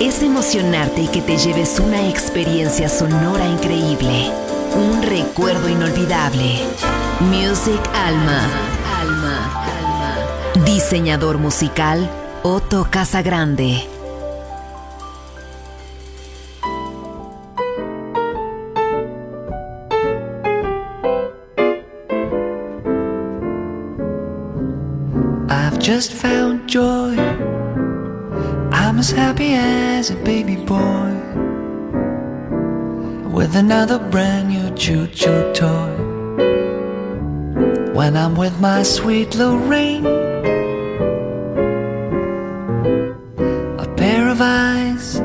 es emocionarte y que te lleves una experiencia sonora increíble, un recuerdo inolvidable. Music Alma. Alma. Alma. Diseñador musical Otto Casagrande. I've just found joy. I'm as happy as a baby boy with another brand new choo choo toy. When I'm with my sweet Lorraine, a pair of eyes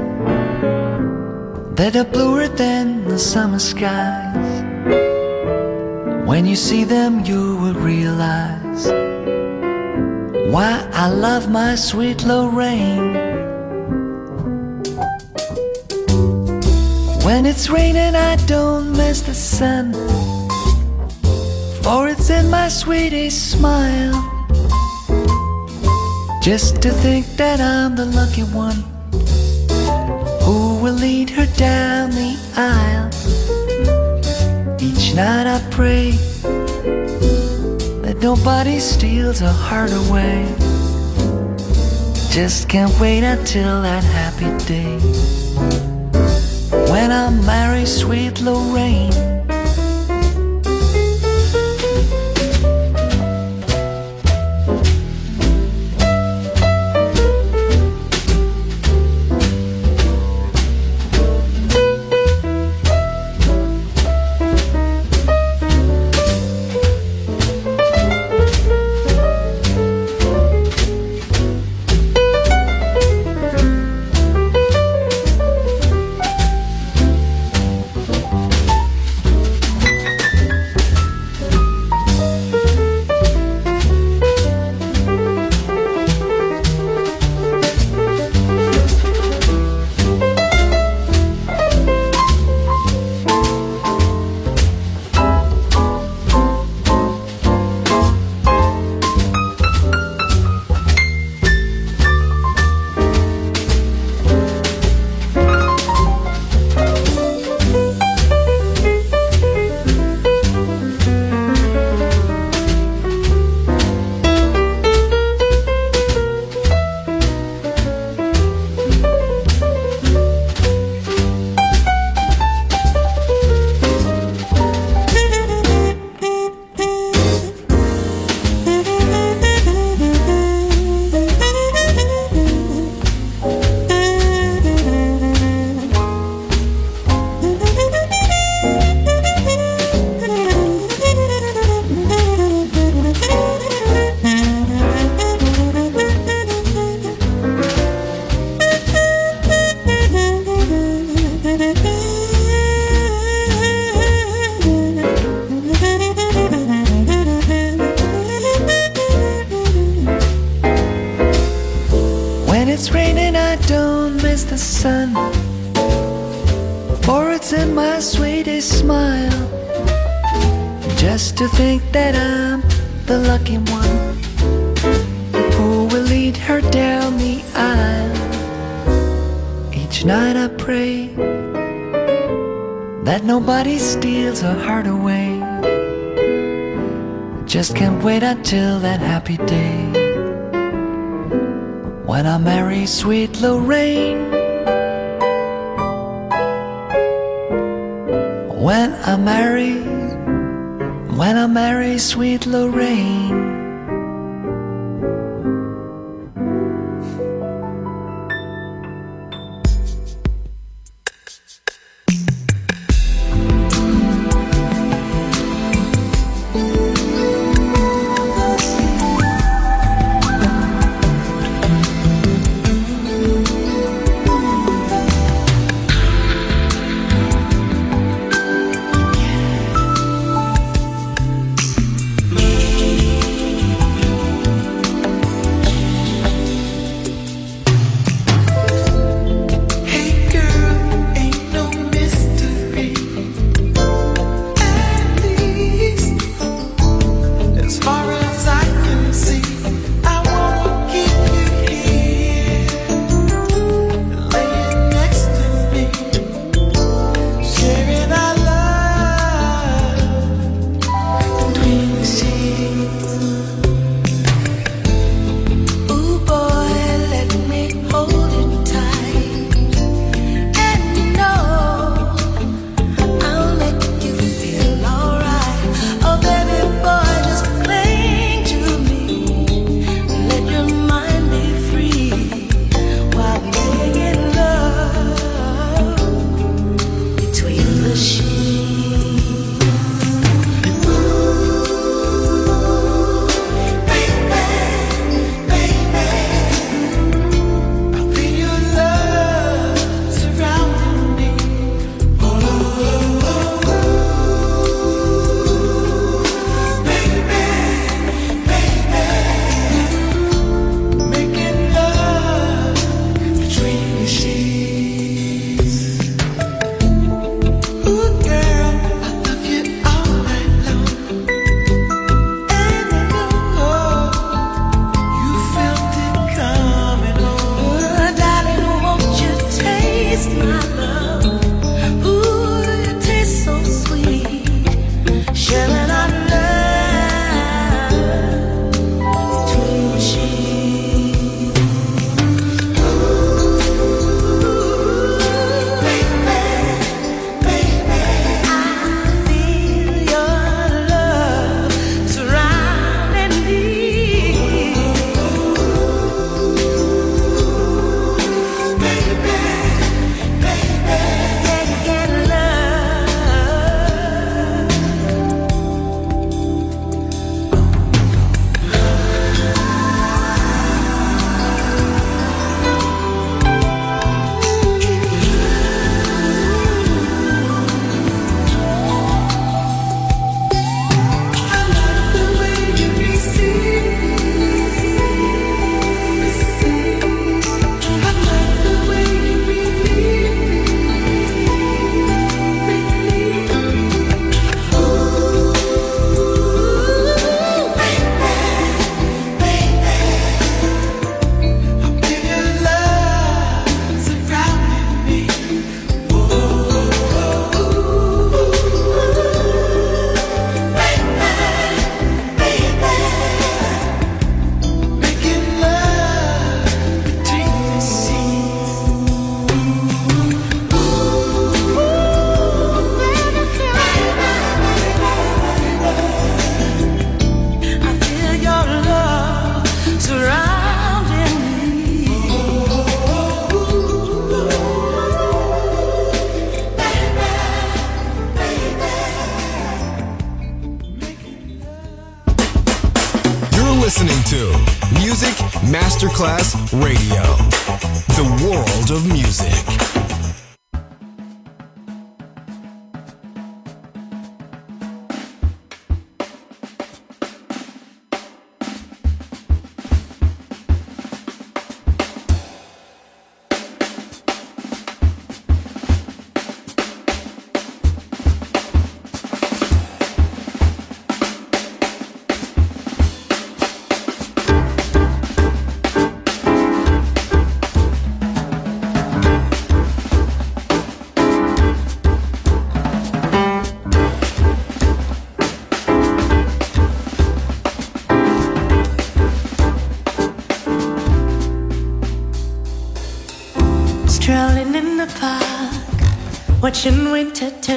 that are bluer than the summer skies. When you see them, you will realize why I love my sweet Lorraine. When it's raining, I don't miss the sun, for it's in my sweetest smile. Just to think that I'm the lucky one who will lead her down the aisle. Each night I pray that nobody steals her heart away. Just can't wait until that happy day when I marry sweet Lorraine. That happy day when I marry sweet Lorraine. When I marry, when I marry sweet Lorraine. To.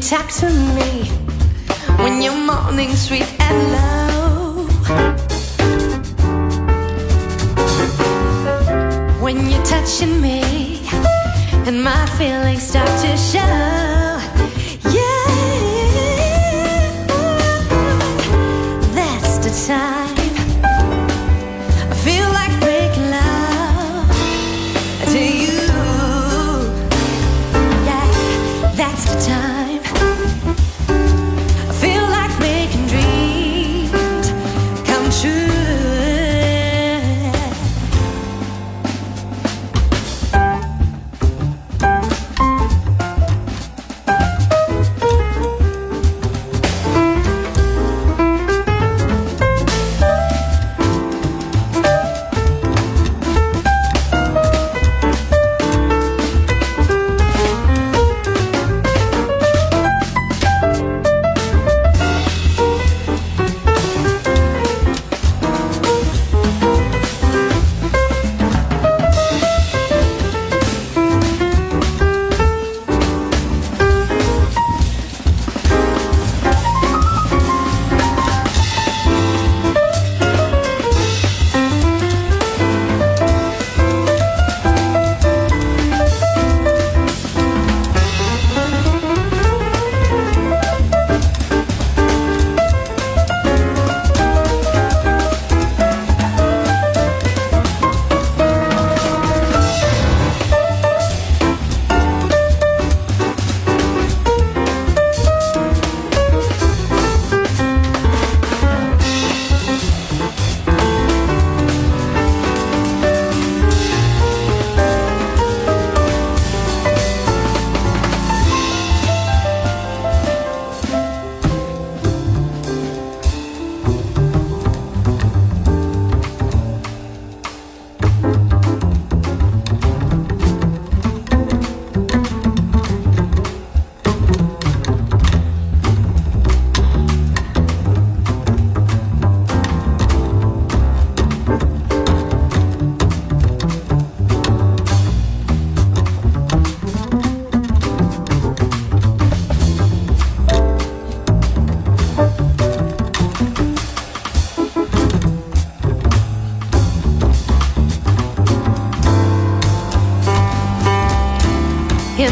talk to me when your morning sweet and low. When you're touching me and my feelings start to show. Yeah, that's the time.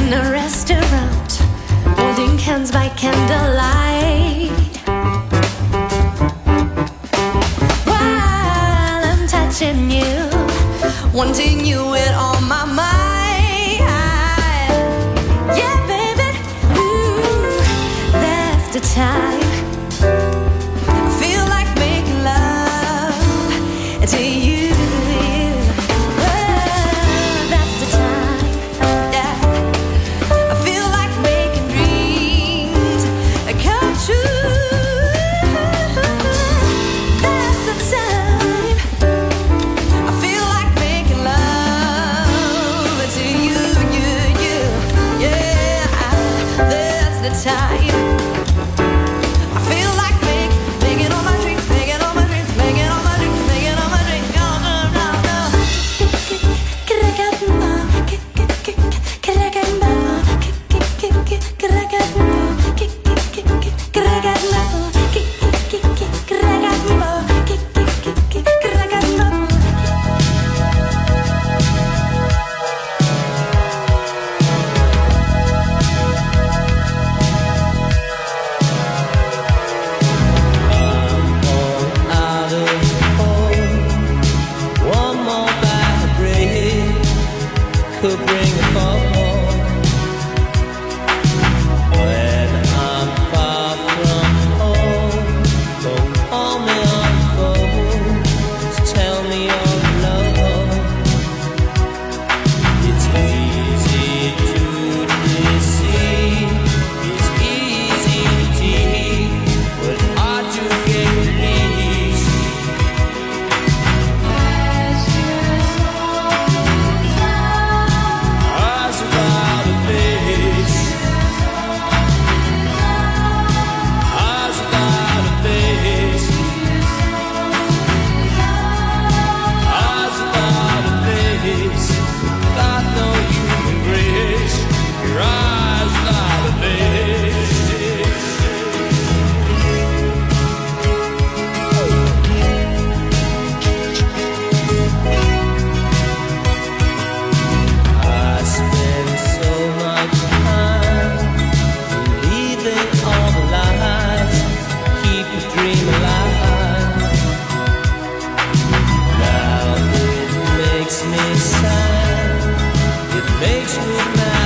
in a restaurant, holding hands by candlelight. While I'm touching you, wanting you at all. It makes me mad.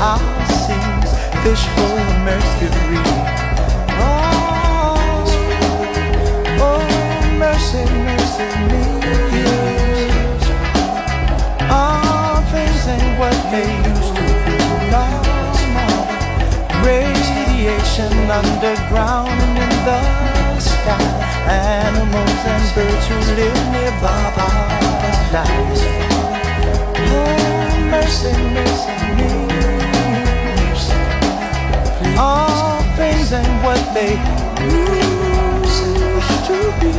Our seas, fish full of mercury. Oh, oh, mercy, mercy me. All things ain't what they used to. Radiation underground and in the sky. Animals and birds who live nearby die. Oh, mercy, mercy All things ain't what they used to be.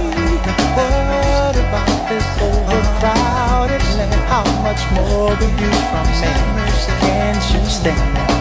What about this overcrowded land? How much more will you from me? Can't you stand?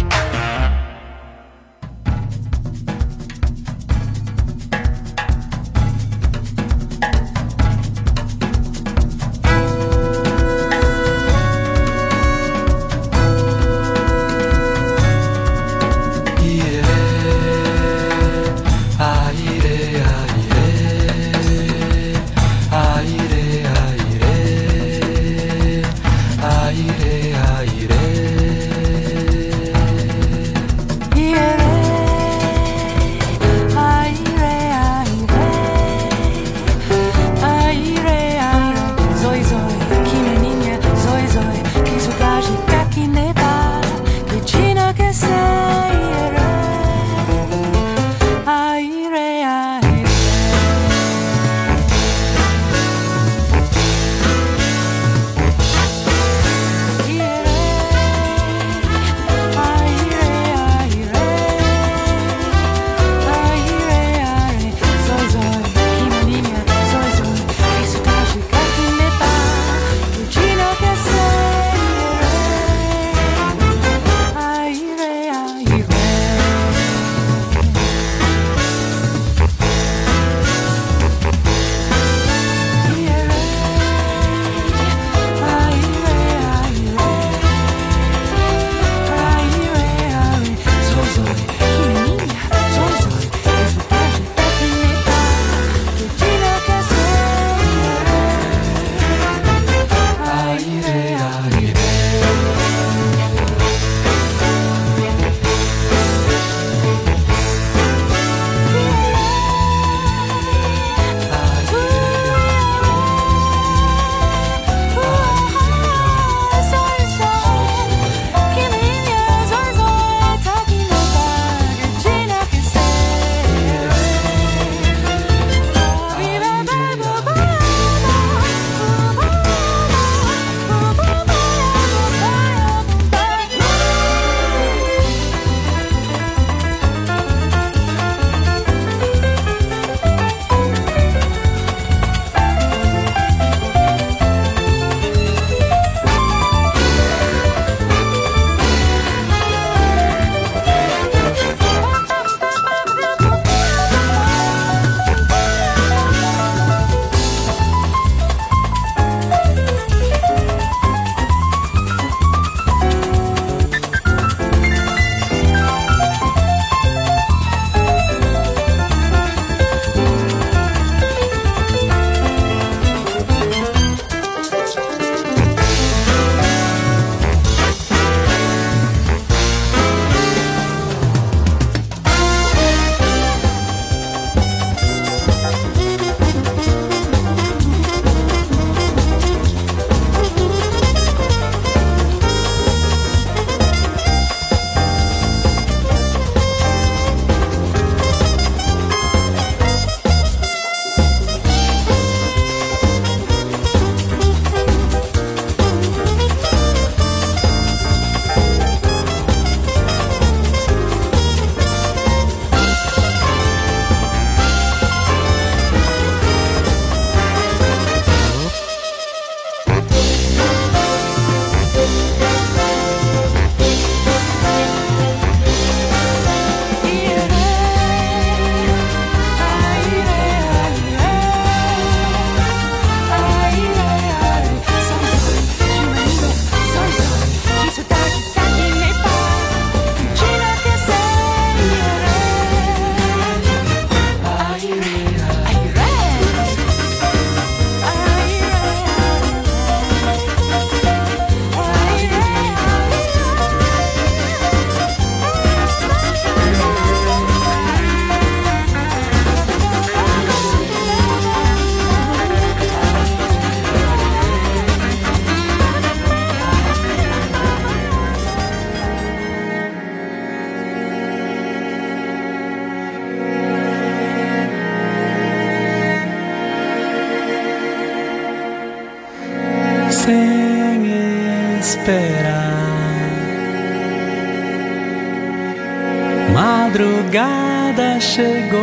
madrugada chegou.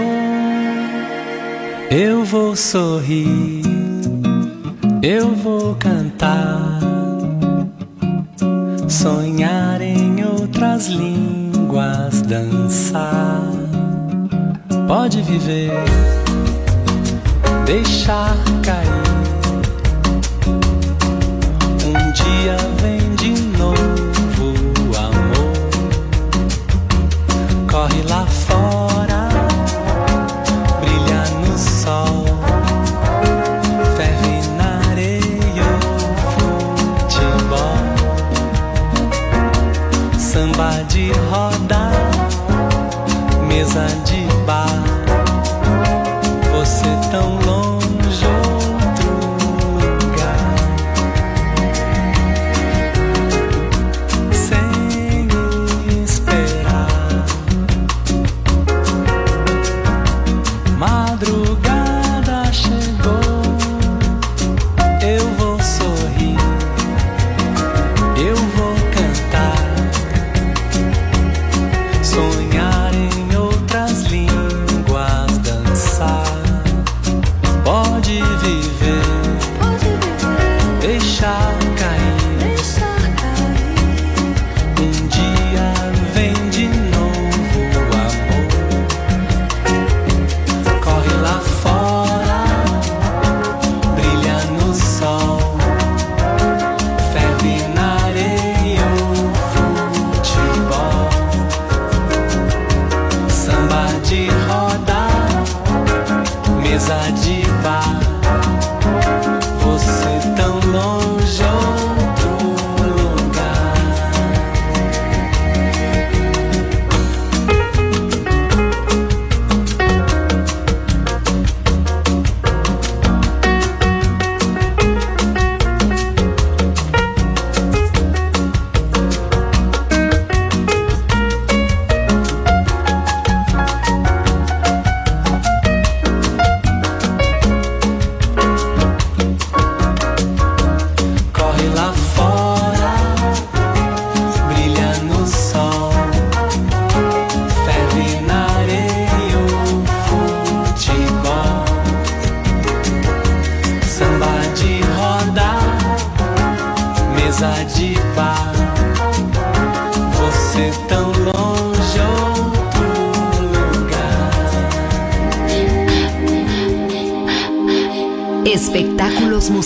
Eu vou sorrir, eu vou cantar, sonhar em outras línguas, dançar. Pode viver, deixar cair. Um dia vem.